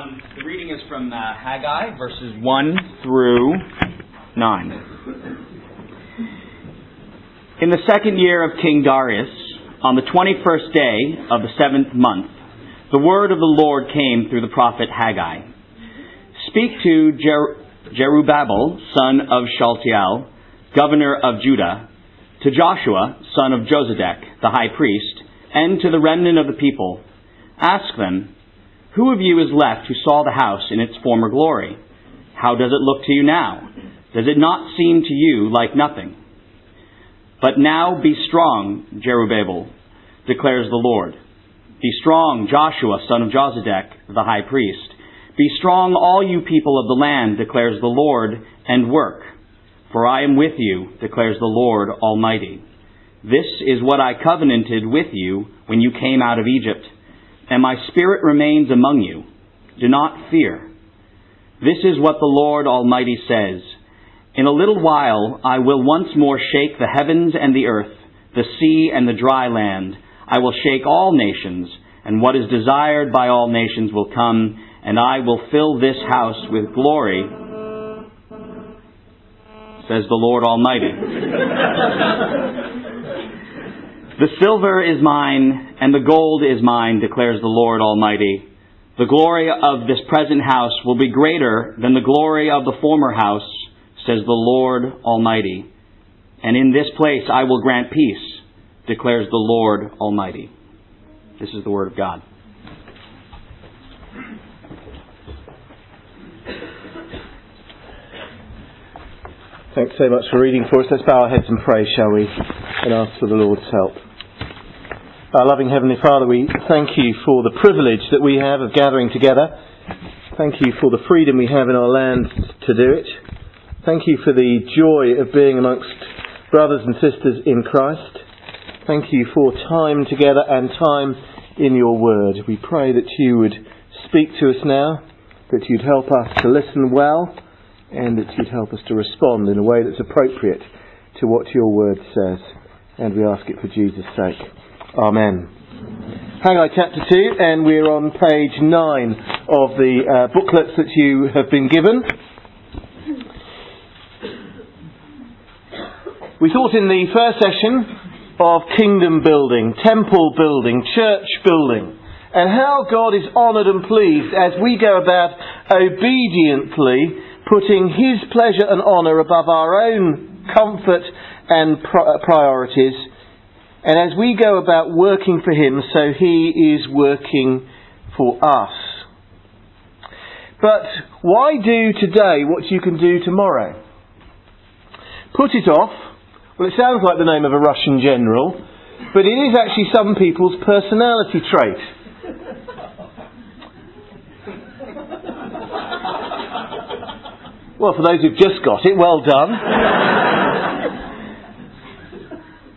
Um, the reading is from uh, Haggai, verses 1 through 9. In the second year of King Darius, on the 21st day of the seventh month, the word of the Lord came through the prophet Haggai. Speak to Jer- Jerubbaal, son of Shealtiel, governor of Judah, to Joshua, son of Josedek, the high priest, and to the remnant of the people. Ask them, who of you is left who saw the house in its former glory? How does it look to you now? Does it not seem to you like nothing? But now be strong, Jerubbaal, declares the Lord. Be strong, Joshua, son of Josedek, the high priest. Be strong, all you people of the land, declares the Lord, and work. For I am with you, declares the Lord Almighty. This is what I covenanted with you when you came out of Egypt and my spirit remains among you. Do not fear. This is what the Lord Almighty says. In a little while I will once more shake the heavens and the earth, the sea and the dry land. I will shake all nations, and what is desired by all nations will come, and I will fill this house with glory, says the Lord Almighty. The silver is mine, and the gold is mine, declares the Lord Almighty. The glory of this present house will be greater than the glory of the former house, says the Lord Almighty. And in this place I will grant peace, declares the Lord Almighty. This is the word of God. Thanks so much for reading for us. Let's bow our heads and pray, shall we? And ask for the Lord's help. Our loving Heavenly Father, we thank you for the privilege that we have of gathering together. Thank you for the freedom we have in our land to do it. Thank you for the joy of being amongst brothers and sisters in Christ. Thank you for time together and time in your word. We pray that you would speak to us now, that you'd help us to listen well, and that you'd help us to respond in a way that's appropriate to what your word says. And we ask it for Jesus' sake. Amen. Haggai chapter 2, and we're on page 9 of the uh, booklets that you have been given. We thought in the first session of kingdom building, temple building, church building, and how God is honoured and pleased as we go about obediently putting His pleasure and honour above our own comfort and priorities and as we go about working for Him, so He is working for us. But why do today what you can do tomorrow? Put it off. Well, it sounds like the name of a Russian general, but it is actually some people's personality trait. Well, for those who've just got it, well done.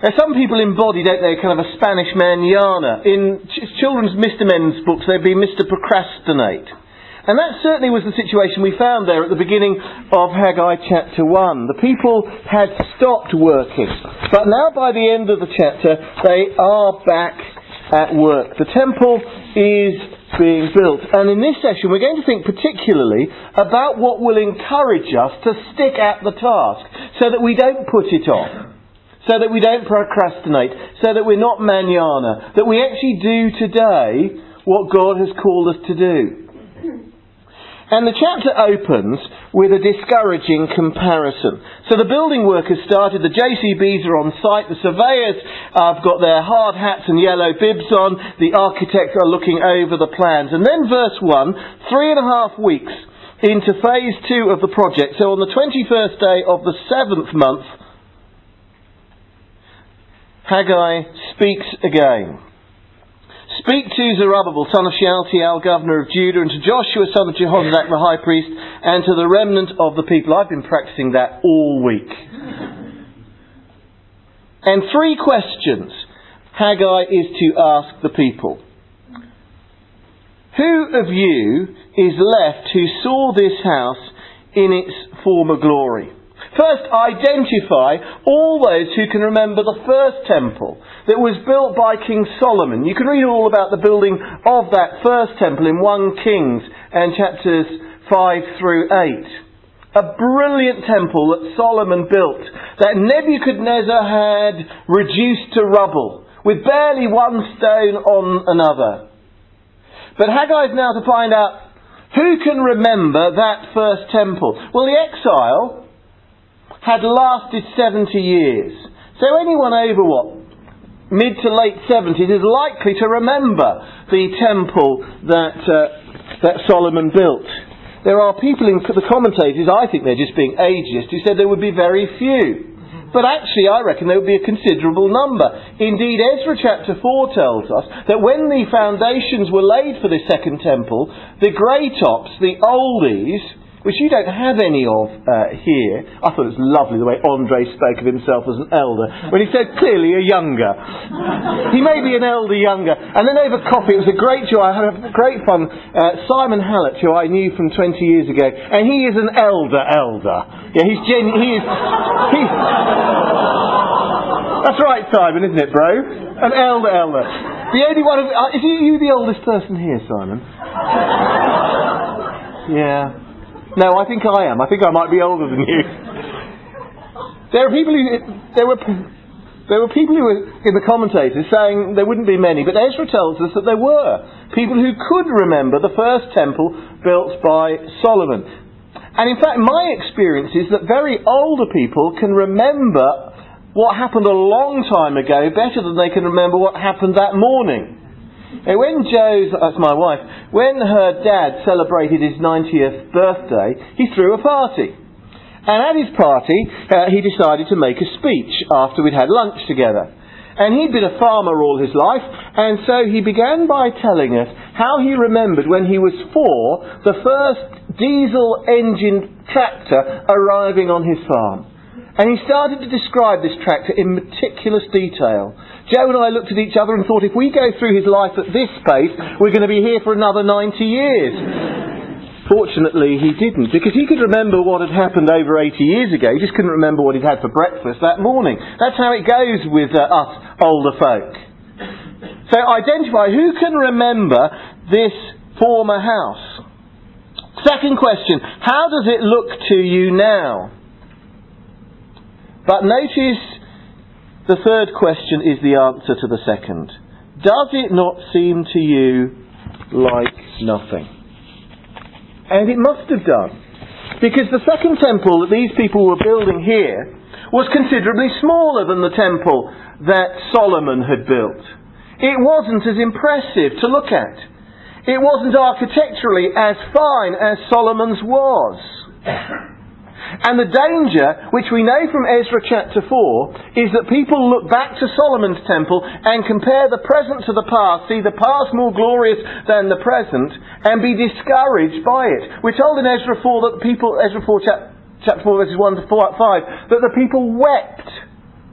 Now, some people embody, don't they, kind of a Spanish manana. In ch- children's Mr. Men's books, they'd be Mr. Procrastinate. And that certainly was the situation we found there at the beginning of Haggai chapter 1. The people had stopped working. But now by the end of the chapter, they are back at work. The temple is being built. And in this session, we're going to think particularly about what will encourage us to stick at the task so that we don't put it off so that we don't procrastinate, so that we're not manana, that we actually do today what God has called us to do. And the chapter opens with a discouraging comparison. So the building work has started, the JCBs are on site, the surveyors have got their hard hats and yellow bibs on, the architects are looking over the plans. And then verse 1, three and a half weeks into phase 2 of the project, so on the 21st day of the seventh month, Haggai speaks again. Speak to Zerubbabel, son of Shealtiel, governor of Judah, and to Joshua, son of Jehozadak, the high priest, and to the remnant of the people. I've been practicing that all week. and three questions Haggai is to ask the people. Who of you is left who saw this house in its former glory? First, identify all those who can remember the first temple that was built by King Solomon. You can read all about the building of that first temple in 1 Kings and chapters 5 through 8. A brilliant temple that Solomon built, that Nebuchadnezzar had reduced to rubble, with barely one stone on another. But Haggai is now to find out who can remember that first temple. Well, the exile had lasted 70 years. So anyone over what? Mid to late 70s is likely to remember the temple that, uh, that Solomon built. There are people in the commentators, I think they're just being ageist, who said there would be very few. But actually, I reckon there would be a considerable number. Indeed, Ezra chapter 4 tells us that when the foundations were laid for the second temple, the grey tops, the oldies, which you don't have any of uh, here. I thought it was lovely the way Andre spoke of himself as an elder, when he said clearly a younger. he may be an elder younger. And then over coffee, it was a great joy. I had a great fun. Uh, Simon Hallett, who I knew from 20 years ago, and he is an elder elder. Yeah, he's genu- he is, he's, that's right, Simon, isn't it, bro? An elder elder. The only one of, uh, is you the oldest person here, Simon? Yeah. No, I think I am. I think I might be older than you. There are people who there were there were people who were in the commentators saying there wouldn't be many, but Ezra tells us that there were people who could remember the first temple built by Solomon. And in fact, my experience is that very older people can remember what happened a long time ago better than they can remember what happened that morning. And when Joe's, that's my wife, when her dad celebrated his 90th birthday, he threw a party. And at his party, uh, he decided to make a speech after we'd had lunch together. And he'd been a farmer all his life, and so he began by telling us how he remembered when he was four the first diesel engine tractor arriving on his farm. And he started to describe this tractor in meticulous detail. Joe and I looked at each other and thought, if we go through his life at this pace, we're going to be here for another 90 years. Fortunately, he didn't, because he could remember what had happened over 80 years ago. He just couldn't remember what he'd had for breakfast that morning. That's how it goes with uh, us older folk. So identify who can remember this former house. Second question, how does it look to you now? But notice the third question is the answer to the second. Does it not seem to you like nothing? And it must have done. Because the second temple that these people were building here was considerably smaller than the temple that Solomon had built. It wasn't as impressive to look at. It wasn't architecturally as fine as Solomon's was. And the danger, which we know from Ezra chapter 4, is that people look back to Solomon's temple and compare the present to the past, see the past more glorious than the present, and be discouraged by it. We're told in Ezra 4 that the people, Ezra 4 chapter 4 verses 1 to 4, 5, that the people wept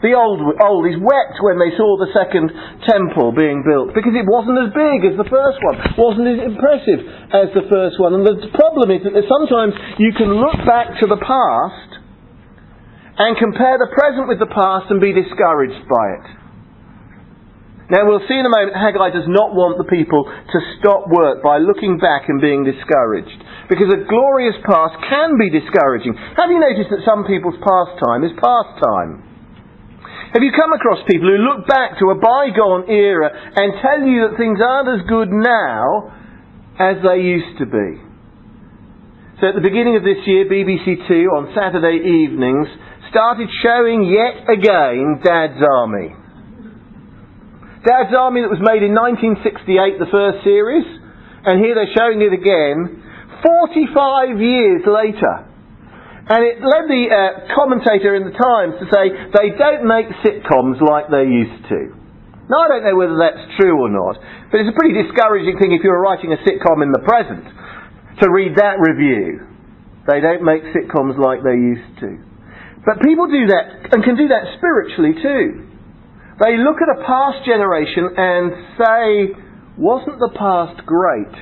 the old oldies wept when they saw the second temple being built because it wasn't as big as the first one, wasn't as impressive as the first one. And the problem is that sometimes you can look back to the past and compare the present with the past and be discouraged by it. Now we'll see in a moment Haggai does not want the people to stop work by looking back and being discouraged. Because a glorious past can be discouraging. Have you noticed that some people's pastime is pastime? Have you come across people who look back to a bygone era and tell you that things aren't as good now as they used to be? So at the beginning of this year, BBC Two on Saturday evenings started showing yet again Dad's Army. Dad's Army that was made in 1968, the first series, and here they're showing it again 45 years later. And it led the uh, commentator in the Times to say they don't make sitcoms like they used to. Now, I don't know whether that's true or not, but it's a pretty discouraging thing if you're writing a sitcom in the present to read that review. They don't make sitcoms like they used to. But people do that and can do that spiritually too. They look at a past generation and say, wasn't the past great?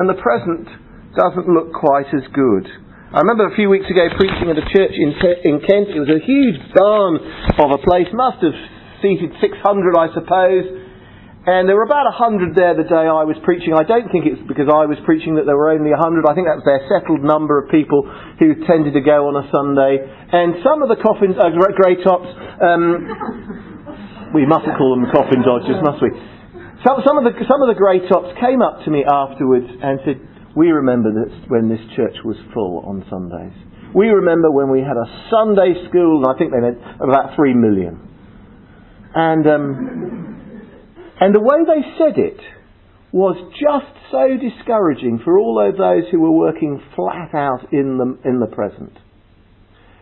And the present doesn't look quite as good. I remember a few weeks ago preaching at a church in, in Kent. It was a huge barn of a place, must have seated 600, I suppose. And there were about a hundred there the day I was preaching. I don't think it's because I was preaching that there were only a hundred. I think that was their settled number of people who tended to go on a Sunday. And some of the coffins, uh, grey tops, um, we mustn't call them coffin dodgers, must we? Some, some, of the, some of the grey tops came up to me afterwards and said, we remember this when this church was full on Sundays. We remember when we had a Sunday school, and I think they meant about three million. And um, and the way they said it was just so discouraging for all of those who were working flat out in the, in the present.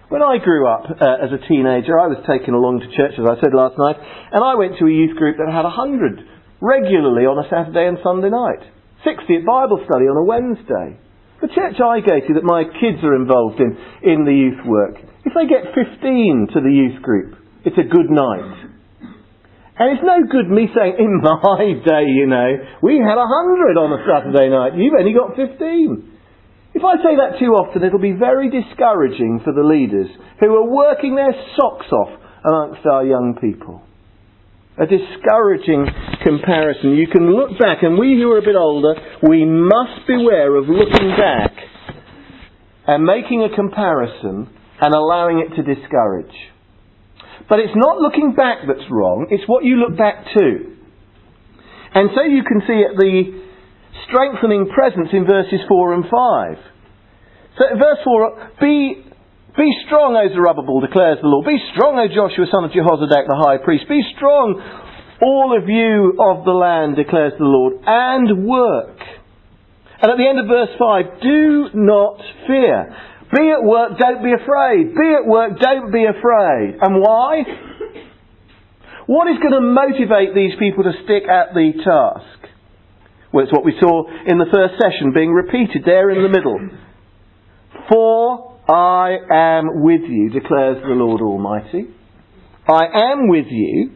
When I grew up uh, as a teenager, I was taken along to church, as I said last night, and I went to a youth group that had 100 regularly on a Saturday and Sunday night, 60 at Bible study on a Wednesday. The church I go to that my kids are involved in, in the youth work, if they get 15 to the youth group, it's a good night. And it's no good me saying, in my day, you know, we had a hundred on a Saturday night. You've only got fifteen. If I say that too often, it'll be very discouraging for the leaders who are working their socks off amongst our young people. A discouraging comparison. You can look back, and we who are a bit older, we must beware of looking back and making a comparison and allowing it to discourage. But it's not looking back that's wrong, it's what you look back to. And so you can see at the strengthening presence in verses 4 and 5. So verse 4, be, be strong, O Zerubbabel, declares the Lord. Be strong, O Joshua, son of Jehozadak, the high priest. Be strong, all of you of the land, declares the Lord, and work. And at the end of verse 5, do not fear. Be at work, don't be afraid. Be at work, don't be afraid. And why? What is going to motivate these people to stick at the task? Well, it's what we saw in the first session being repeated there in the middle. For I am with you, declares the Lord Almighty. I am with you.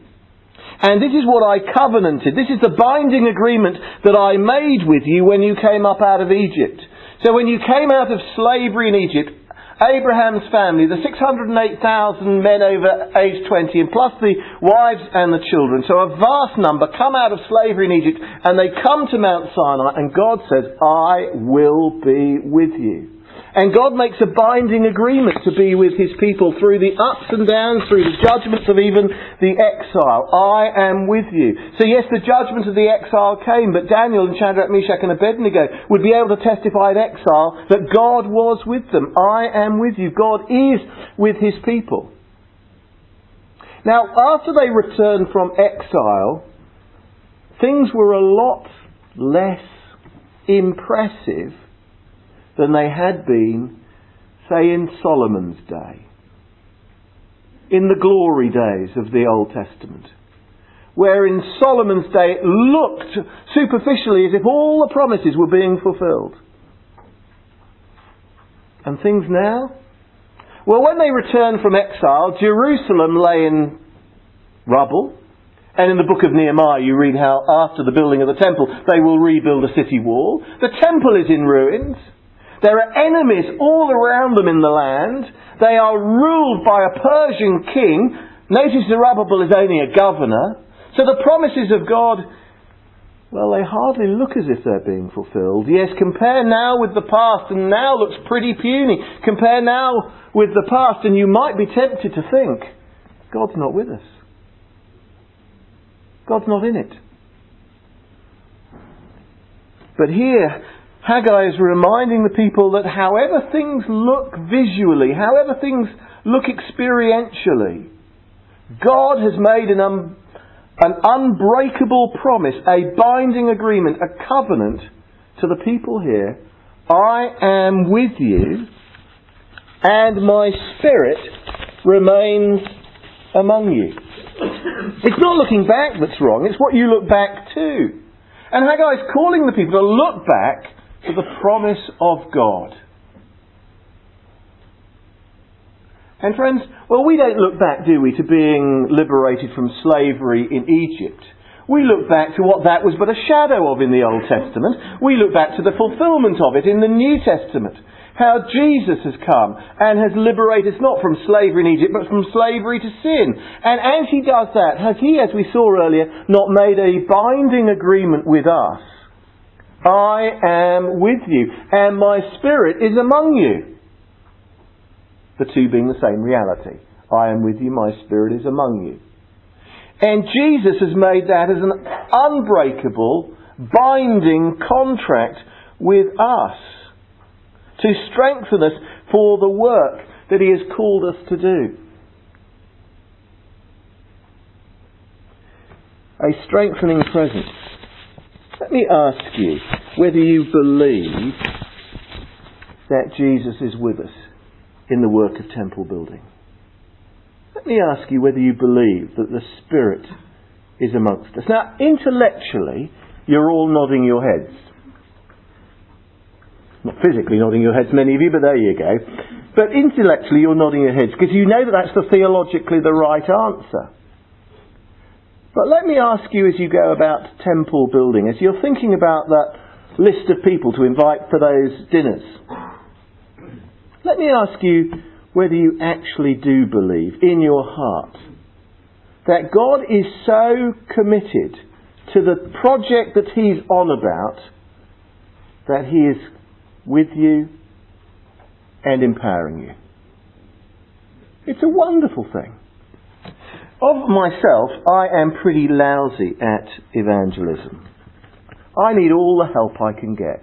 And this is what I covenanted. This is the binding agreement that I made with you when you came up out of Egypt. So when you came out of slavery in Egypt, Abraham's family, the 608,000 men over age 20, and plus the wives and the children, so a vast number come out of slavery in Egypt, and they come to Mount Sinai, and God says, I will be with you. And God makes a binding agreement to be with his people through the ups and downs, through the judgments of even the exile. I am with you. So yes, the judgment of the exile came, but Daniel and Shadrach, Meshach and Abednego would be able to testify in exile that God was with them. I am with you. God is with his people. Now, after they returned from exile, things were a lot less impressive than they had been, say, in Solomon's day, in the glory days of the Old Testament. Where in Solomon's day it looked superficially as if all the promises were being fulfilled. And things now? Well, when they returned from exile, Jerusalem lay in rubble. And in the book of Nehemiah, you read how after the building of the temple, they will rebuild a city wall. The temple is in ruins. There are enemies all around them in the land. They are ruled by a Persian king. Notice Zerubbabel is only a governor. So the promises of God, well, they hardly look as if they're being fulfilled. Yes, compare now with the past, and now looks pretty puny. Compare now with the past, and you might be tempted to think, God's not with us. God's not in it. But here, Haggai is reminding the people that however things look visually, however things look experientially, God has made an, an unbreakable promise, a binding agreement, a covenant to the people here. I am with you, and my spirit remains among you. It's not looking back that's wrong, it's what you look back to. And Haggai is calling the people to look back to the promise of God. And friends, well, we don't look back, do we, to being liberated from slavery in Egypt. We look back to what that was but a shadow of in the Old Testament. We look back to the fulfillment of it in the New Testament. How Jesus has come and has liberated us not from slavery in Egypt, but from slavery to sin. And as he does that, has he, as we saw earlier, not made a binding agreement with us? I am with you, and my spirit is among you. The two being the same reality. I am with you, my spirit is among you. And Jesus has made that as an unbreakable, binding contract with us to strengthen us for the work that He has called us to do. A strengthening presence. Let me ask you whether you believe that Jesus is with us in the work of temple building. Let me ask you whether you believe that the Spirit is amongst us. Now, intellectually, you're all nodding your heads. Not physically nodding your heads, many of you, but there you go. But intellectually, you're nodding your heads because you know that that's the theologically the right answer. But let me ask you as you go about temple building, as you're thinking about that list of people to invite for those dinners, let me ask you whether you actually do believe in your heart that God is so committed to the project that He's on about that He is with you and empowering you. It's a wonderful thing. Of myself, I am pretty lousy at evangelism. I need all the help I can get.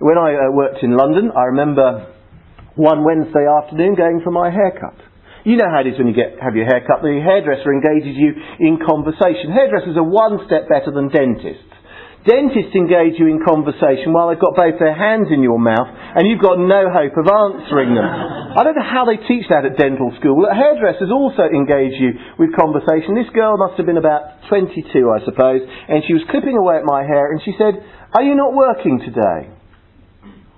When I uh, worked in London, I remember one Wednesday afternoon going for my haircut. You know how it is when you get, have your hair cut. The hairdresser engages you in conversation. Hairdressers are one step better than dentists. Dentists engage you in conversation while they've got both their hands in your mouth and you've got no hope of answering them. I don't know how they teach that at dental school. Hairdressers also engage you with conversation. This girl must have been about 22, I suppose, and she was clipping away at my hair and she said, Are you not working today?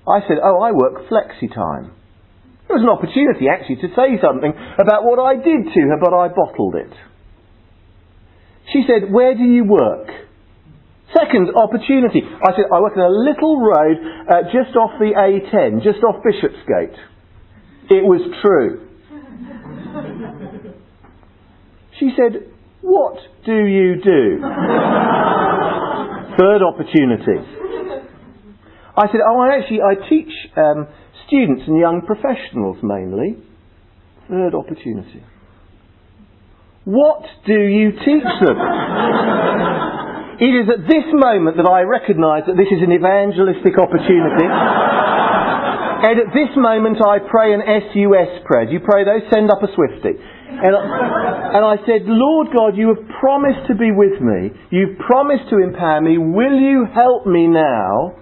I said, Oh, I work flexi time. It was an opportunity actually to say something about what I did to her, but I bottled it. She said, Where do you work? Second opportunity. I said, I work in a little road uh, just off the A10, just off Bishopsgate. It was true. she said, What do you do? Third opportunity. I said, Oh, I actually, I teach um, students and young professionals mainly. Third opportunity. What do you teach them? it is at this moment that I recognise that this is an evangelistic opportunity. and at this moment I pray an SUS prayer. Do you pray those? Send up a Swifty. And I, and I said, Lord God, you have promised to be with me. You've promised to empower me. Will you help me now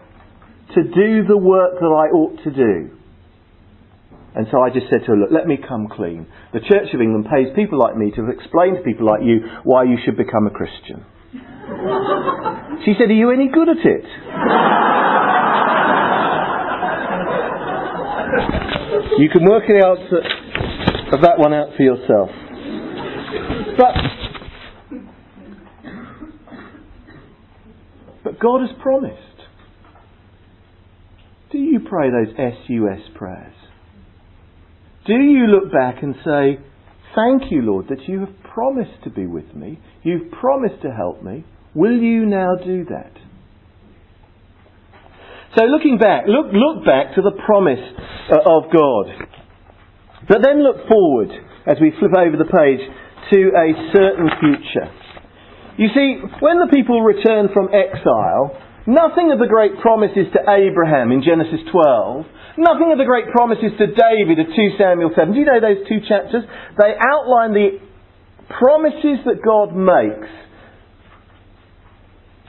to do the work that I ought to do? And so I just said to her, look, let me come clean. The Church of England pays people like me to explain to people like you why you should become a Christian. She said, are you any good at it? you can work it out of that one out for yourself. But but God has promised. Do you pray those SUS prayers? Do you look back and say, Thank you, Lord, that you have promised to be with me. You've promised to help me. Will you now do that? So looking back, look, look back to the promise uh, of God. But then look forward as we flip over the page to a certain future. You see, when the people return from exile, nothing of the great promises to Abraham in Genesis 12 Nothing of the great promises to David of 2 Samuel 7. Do you know those two chapters? They outline the promises that God makes.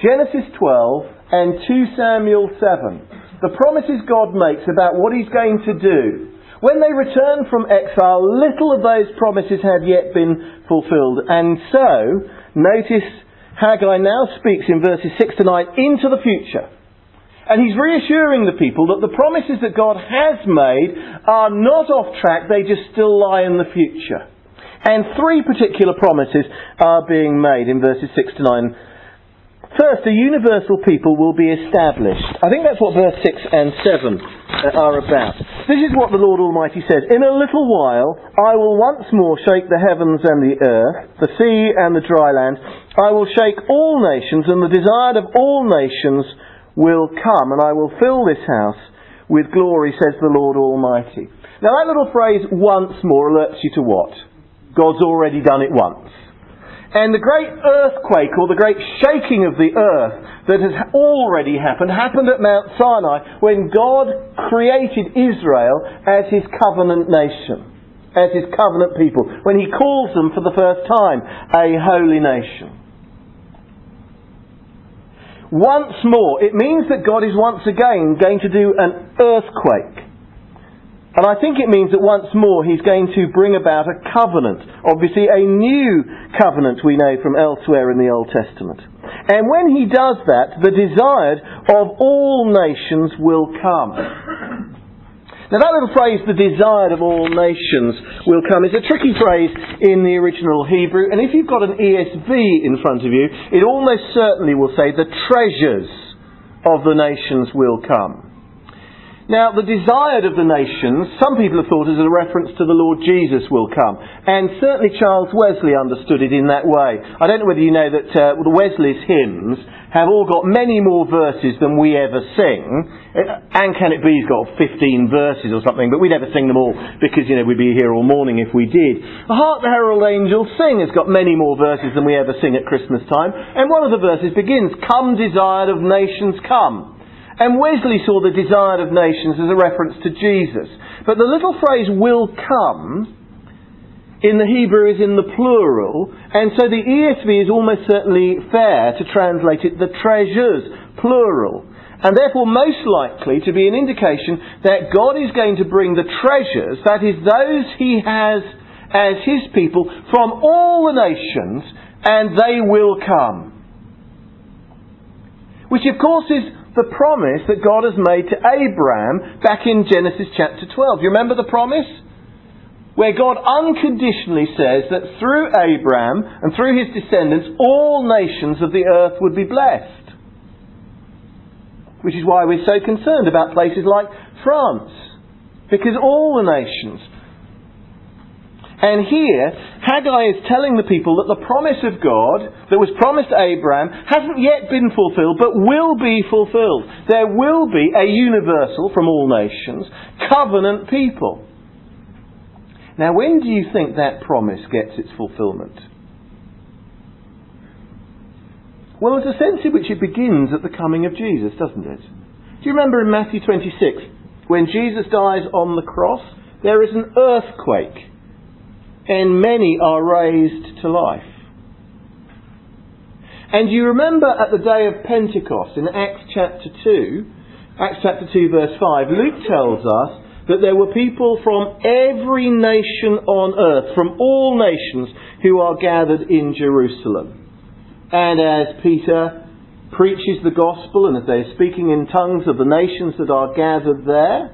Genesis 12 and 2 Samuel 7. The promises God makes about what He's going to do. When they return from exile, little of those promises had yet been fulfilled. And so, notice Haggai now speaks in verses 6 to 9 into the future. And he's reassuring the people that the promises that God has made are not off track, they just still lie in the future. And three particular promises are being made in verses 6 to 9. First, a universal people will be established. I think that's what verse 6 and 7 uh, are about. This is what the Lord Almighty says. In a little while, I will once more shake the heavens and the earth, the sea and the dry land. I will shake all nations, and the desire of all nations will come, and I will fill this house with glory, says the Lord Almighty. Now that little phrase, once more, alerts you to what? God's already done it once. And the great earthquake or the great shaking of the earth that has already happened happened at Mount Sinai when God created Israel as his covenant nation, as his covenant people, when he calls them for the first time a holy nation. Once more, it means that God is once again going to do an earthquake and I think it means that once more he's going to bring about a covenant. Obviously, a new covenant we know from elsewhere in the Old Testament. And when he does that, the desired of all nations will come. Now that little phrase, the desired of all nations will come, is a tricky phrase in the original Hebrew. And if you've got an ESV in front of you, it almost certainly will say the treasures of the nations will come. Now, the desired of the nations, some people have thought as a reference to the Lord Jesus will come. And certainly Charles Wesley understood it in that way. I don't know whether you know that uh, the Wesley's hymns have all got many more verses than we ever sing. Uh, and Can It Be's got 15 verses or something, but we never sing them all because, you know, we'd be here all morning if we did. The Hark the Herald Angels Sing has got many more verses than we ever sing at Christmas time. And one of the verses begins, Come desired of nations, come. And Wesley saw the desire of nations as a reference to Jesus. But the little phrase will come in the Hebrew is in the plural, and so the ESV is almost certainly fair to translate it the treasures, plural. And therefore most likely to be an indication that God is going to bring the treasures, that is those he has as his people, from all the nations, and they will come. Which of course is the promise that God has made to Abraham back in Genesis chapter 12. You remember the promise? Where God unconditionally says that through Abraham and through his descendants, all nations of the earth would be blessed. Which is why we're so concerned about places like France. Because all the nations and here, Haggai is telling the people that the promise of God that was promised to Abraham hasn't yet been fulfilled, but will be fulfilled. There will be a universal, from all nations, covenant people. Now, when do you think that promise gets its fulfillment? Well, there's a sense in which it begins at the coming of Jesus, doesn't it? Do you remember in Matthew 26, when Jesus dies on the cross, there is an earthquake and many are raised to life. And you remember at the day of Pentecost in Acts chapter 2, Acts chapter 2 verse 5, Luke tells us that there were people from every nation on earth, from all nations, who are gathered in Jerusalem. And as Peter preaches the gospel and as they're speaking in tongues of the nations that are gathered there,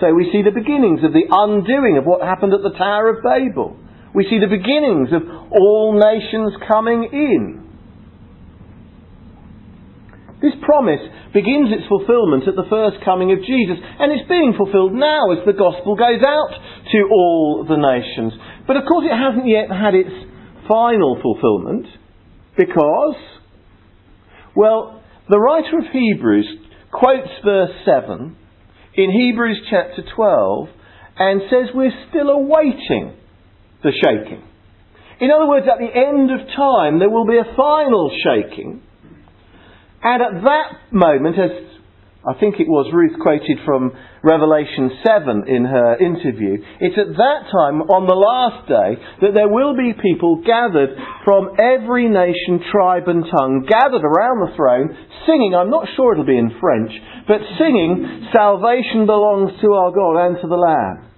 so we see the beginnings of the undoing of what happened at the Tower of Babel. We see the beginnings of all nations coming in. This promise begins its fulfillment at the first coming of Jesus, and it's being fulfilled now as the gospel goes out to all the nations. But of course, it hasn't yet had its final fulfillment because, well, the writer of Hebrews quotes verse 7 in Hebrews chapter 12 and says we're still awaiting the shaking. In other words, at the end of time, there will be a final shaking. And at that moment, as I think it was Ruth quoted from Revelation 7 in her interview. It's at that time, on the last day, that there will be people gathered from every nation, tribe and tongue, gathered around the throne, singing, I'm not sure it'll be in French, but singing, Salvation belongs to our God and to the Lamb.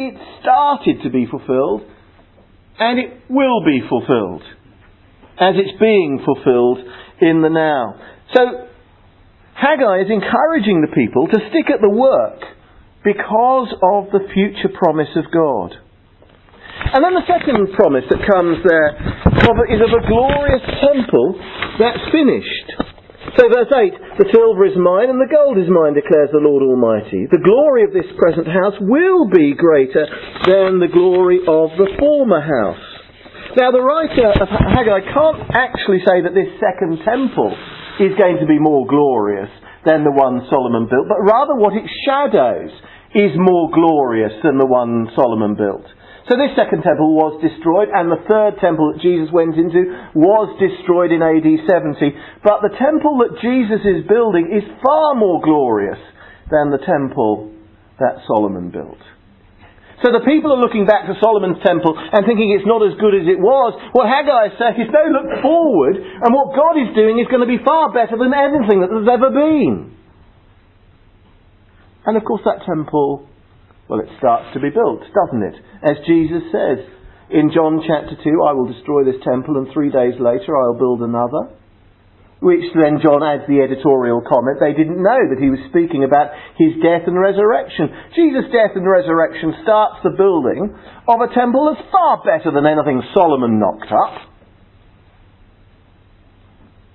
It started to be fulfilled, and it will be fulfilled, as it's being fulfilled in the now. So, Haggai is encouraging the people to stick at the work because of the future promise of God. And then the second promise that comes there is of a glorious temple that's finished. So verse 8, the silver is mine and the gold is mine, declares the Lord Almighty. The glory of this present house will be greater than the glory of the former house. Now the writer of Haggai can't actually say that this second temple is going to be more glorious than the one Solomon built, but rather what it shadows is more glorious than the one Solomon built. So this second temple was destroyed, and the third temple that Jesus went into was destroyed in AD 70. But the temple that Jesus is building is far more glorious than the temple that Solomon built. So the people are looking back to Solomon's temple and thinking it's not as good as it was. What Haggai is saying is look forward, and what God is doing is going to be far better than anything that there's ever been. And of course that temple well, it starts to be built, doesn't it? As Jesus says in John chapter 2, I will destroy this temple and three days later I'll build another. Which then John adds the editorial comment, they didn't know that he was speaking about his death and resurrection. Jesus' death and resurrection starts the building of a temple that's far better than anything Solomon knocked up.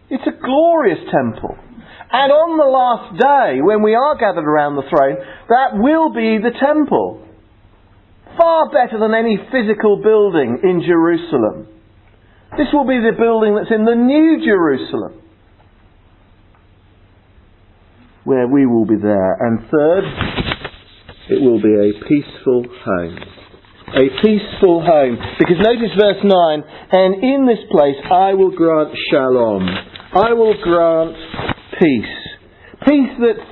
It's a glorious temple. And on the last day, when we are gathered around the throne, that will be the temple. Far better than any physical building in Jerusalem. This will be the building that's in the New Jerusalem. Where we will be there. And third, it will be a peaceful home. A peaceful home. Because notice verse 9, and in this place I will grant shalom. I will grant peace. Peace that's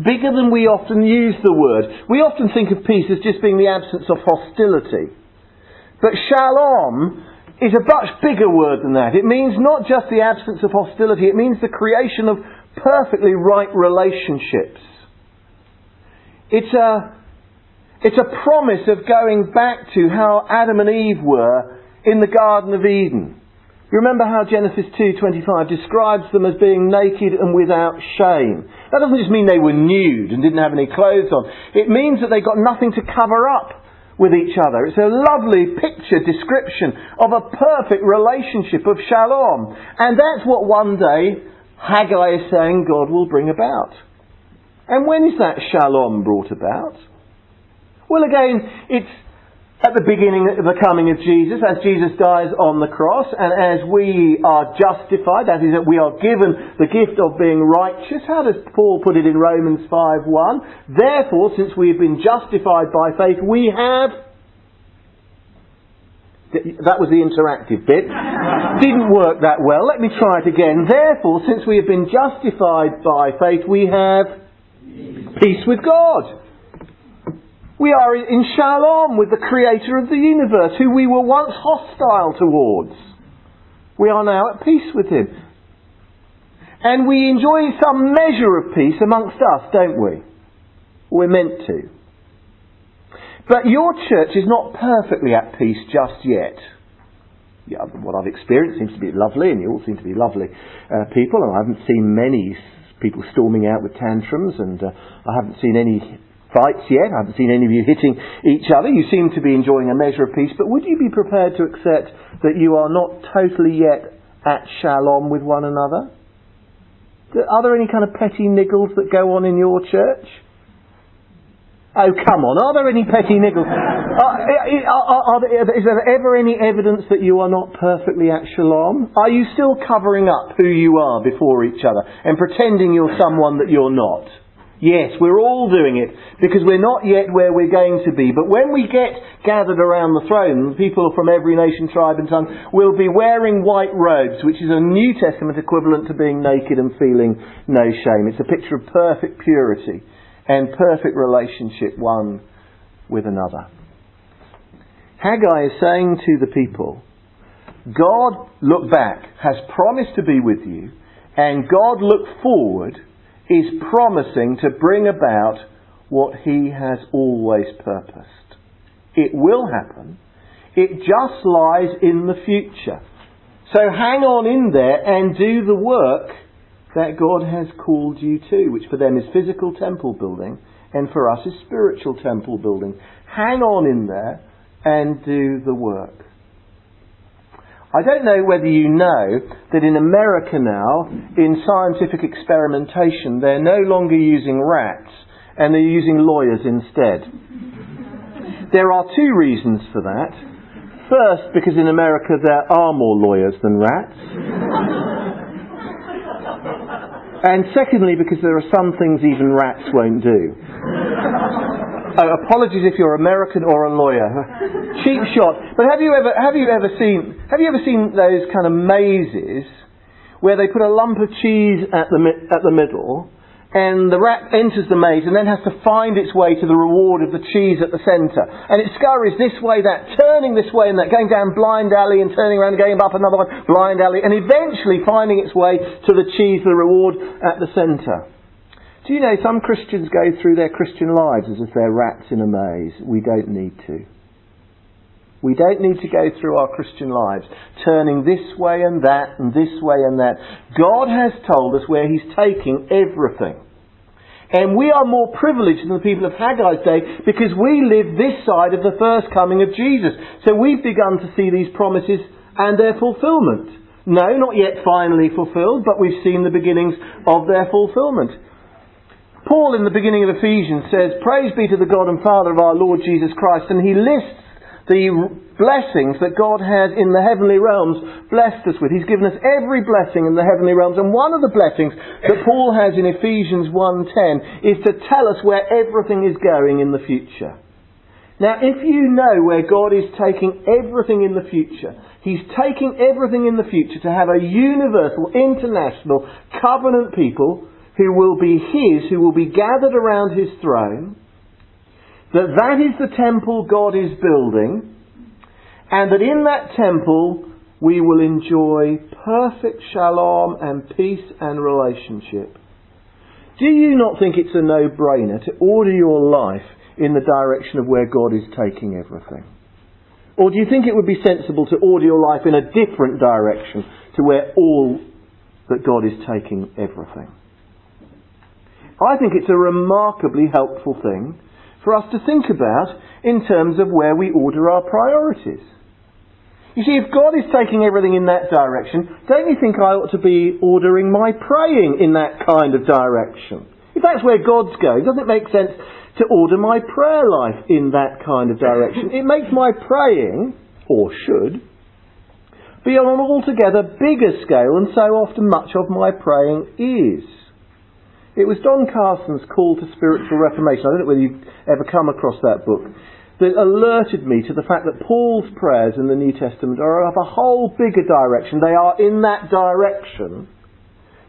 bigger than we often use the word. We often think of peace as just being the absence of hostility. But shalom is a much bigger word than that. It means not just the absence of hostility, it means the creation of perfectly right relationships. It's a, it's a promise of going back to how Adam and Eve were in the Garden of Eden. You remember how Genesis 2:25 describes them as being naked and without shame. That doesn't just mean they were nude and didn't have any clothes on. It means that they got nothing to cover up with each other. It's a lovely picture description of a perfect relationship of shalom. And that's what one day Haggai is saying God will bring about. And when is that shalom brought about? Well, again, it's at the beginning of the coming of Jesus, as Jesus dies on the cross, and as we are justified, that is, that we are given the gift of being righteous. How does Paul put it in Romans 5:1? Therefore, since we have been justified by faith, we have. That was the interactive bit. Didn't work that well. Let me try it again. Therefore, since we have been justified by faith, we have peace with God. We are in shalom with the creator of the universe, who we were once hostile towards. We are now at peace with him. And we enjoy some measure of peace amongst us, don't we? We're meant to. But your church is not perfectly at peace just yet. Yeah, what I've experienced seems to be lovely, and you all seem to be lovely uh, people, and I haven't seen many people storming out with tantrums, and uh, I haven't seen any fights yet. I haven't seen any of you hitting each other. You seem to be enjoying a measure of peace, but would you be prepared to accept that you are not totally yet at shalom with one another? Are there any kind of petty niggles that go on in your church? Oh, come on. Are there any petty niggles? Uh, are, are, are, is there ever any evidence that you are not perfectly at shalom? Are you still covering up who you are before each other and pretending you're someone that you're not? Yes, we're all doing it because we're not yet where we're going to be. But when we get gathered around the throne, people from every nation, tribe and tongue will be wearing white robes, which is a New Testament equivalent to being naked and feeling no shame. It's a picture of perfect purity and perfect relationship one with another. Haggai is saying to the people, God, look back, has promised to be with you, and God, look forward, is promising to bring about what he has always purposed. It will happen. It just lies in the future. So hang on in there and do the work that God has called you to, which for them is physical temple building and for us is spiritual temple building. Hang on in there and do the work. I don't know whether you know that in America now, in scientific experimentation, they're no longer using rats and they're using lawyers instead. There are two reasons for that. First, because in America there are more lawyers than rats. And secondly, because there are some things even rats won't do. Oh, apologies if you're American or a lawyer. Cheap shot. But have you ever have you ever seen have you ever seen those kind of mazes where they put a lump of cheese at the at the middle and the rat enters the maze and then has to find its way to the reward of the cheese at the centre. And it scurries this way, that, turning this way and that, going down blind alley and turning around going up another one, blind alley, and eventually finding its way to the cheese, the reward at the centre. Do you know some Christians go through their Christian lives as if they're rats in a maze? We don't need to. We don't need to go through our Christian lives turning this way and that and this way and that. God has told us where He's taking everything. And we are more privileged than the people of Haggai's day because we live this side of the first coming of Jesus. So we've begun to see these promises and their fulfillment. No, not yet finally fulfilled, but we've seen the beginnings of their fulfillment. Paul in the beginning of Ephesians says, Praise be to the God and Father of our Lord Jesus Christ, and he lists the blessings that God has in the heavenly realms blessed us with. He's given us every blessing in the heavenly realms, and one of the blessings that Paul has in Ephesians 1:10 is to tell us where everything is going in the future. Now, if you know where God is taking everything in the future, He's taking everything in the future to have a universal, international, covenant people who will be his, who will be gathered around his throne, that that is the temple God is building, and that in that temple we will enjoy perfect shalom and peace and relationship. Do you not think it's a no-brainer to order your life in the direction of where God is taking everything? Or do you think it would be sensible to order your life in a different direction to where all that God is taking everything? I think it's a remarkably helpful thing for us to think about in terms of where we order our priorities. You see, if God is taking everything in that direction, don't you think I ought to be ordering my praying in that kind of direction? If that's where God's going, doesn't it make sense to order my prayer life in that kind of direction? It makes my praying, or should, be on an altogether bigger scale than so often much of my praying is. It was Don Carson's Call to Spiritual Reformation. I don't know whether you've ever come across that book. That alerted me to the fact that Paul's prayers in the New Testament are of a whole bigger direction. They are in that direction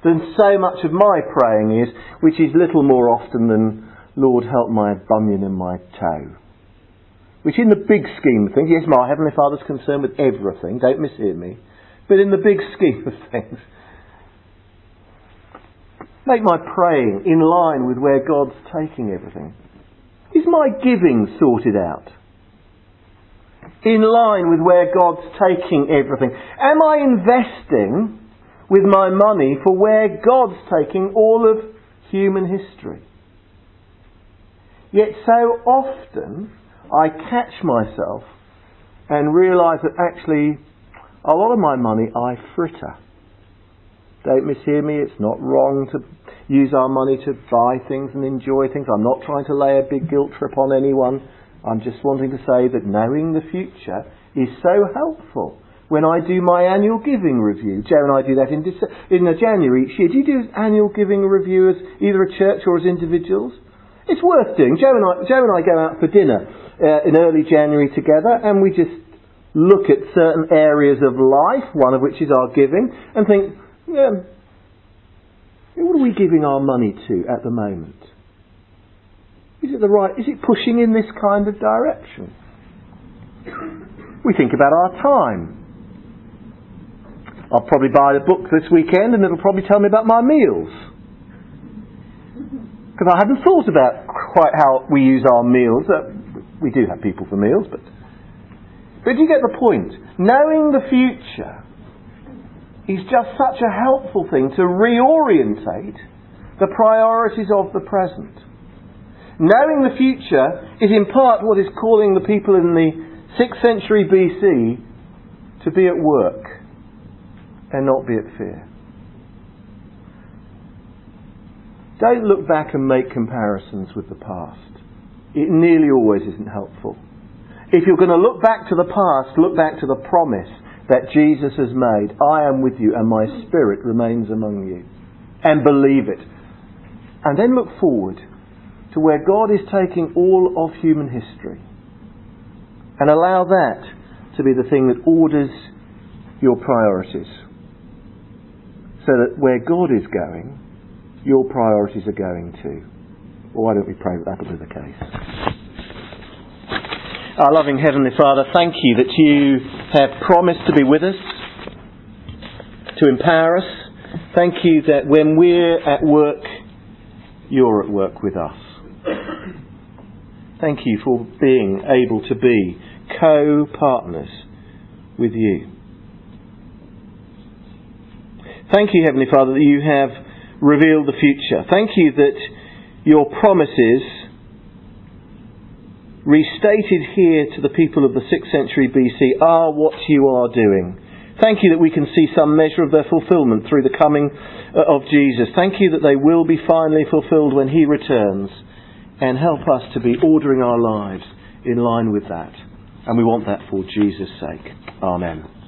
than so much of my praying is, which is little more often than, Lord, help my bunion and my toe. Which in the big scheme of things, yes, my Heavenly Father's concerned with everything, don't mishear me, but in the big scheme of things, Make my praying in line with where God's taking everything. Is my giving sorted out? In line with where God's taking everything. Am I investing with my money for where God's taking all of human history? Yet so often I catch myself and realise that actually a lot of my money I fritter. Don't mishear me, it's not wrong to use our money to buy things and enjoy things. I'm not trying to lay a big guilt trip on anyone. I'm just wanting to say that knowing the future is so helpful. When I do my annual giving review, Joe and I do that in, Dece- in January each year. Do you do annual giving review as either a church or as individuals? It's worth doing. Joe and I, Joe and I go out for dinner uh, in early January together, and we just look at certain areas of life, one of which is our giving, and think, yeah, what are we giving our money to at the moment? Is it the right, is it pushing in this kind of direction? We think about our time. I'll probably buy a book this weekend and it'll probably tell me about my meals. Because I hadn't thought about quite how we use our meals. Uh, we do have people for meals, but. But you get the point. Knowing the future is just such a helpful thing to reorientate the priorities of the present. Knowing the future is in part what is calling the people in the 6th century BC to be at work and not be at fear. Don't look back and make comparisons with the past. It nearly always isn't helpful. If you're going to look back to the past, look back to the promise that Jesus has made. I am with you and my spirit remains among you. And believe it. And then look forward to where God is taking all of human history. And allow that to be the thing that orders your priorities. So that where God is going, your priorities are going to. Well, why don't we pray that that'll be the case? Our loving Heavenly Father, thank you that you have promised to be with us, to empower us. Thank you that when we're at work, you're at work with us. Thank you for being able to be co partners with you. Thank you, Heavenly Father, that you have revealed the future. Thank you that your promises restated here to the people of the 6th century BC are what you are doing. Thank you that we can see some measure of their fulfillment through the coming uh, of Jesus. Thank you that they will be finally fulfilled when He returns. And help us to be ordering our lives in line with that. And we want that for Jesus' sake. Amen.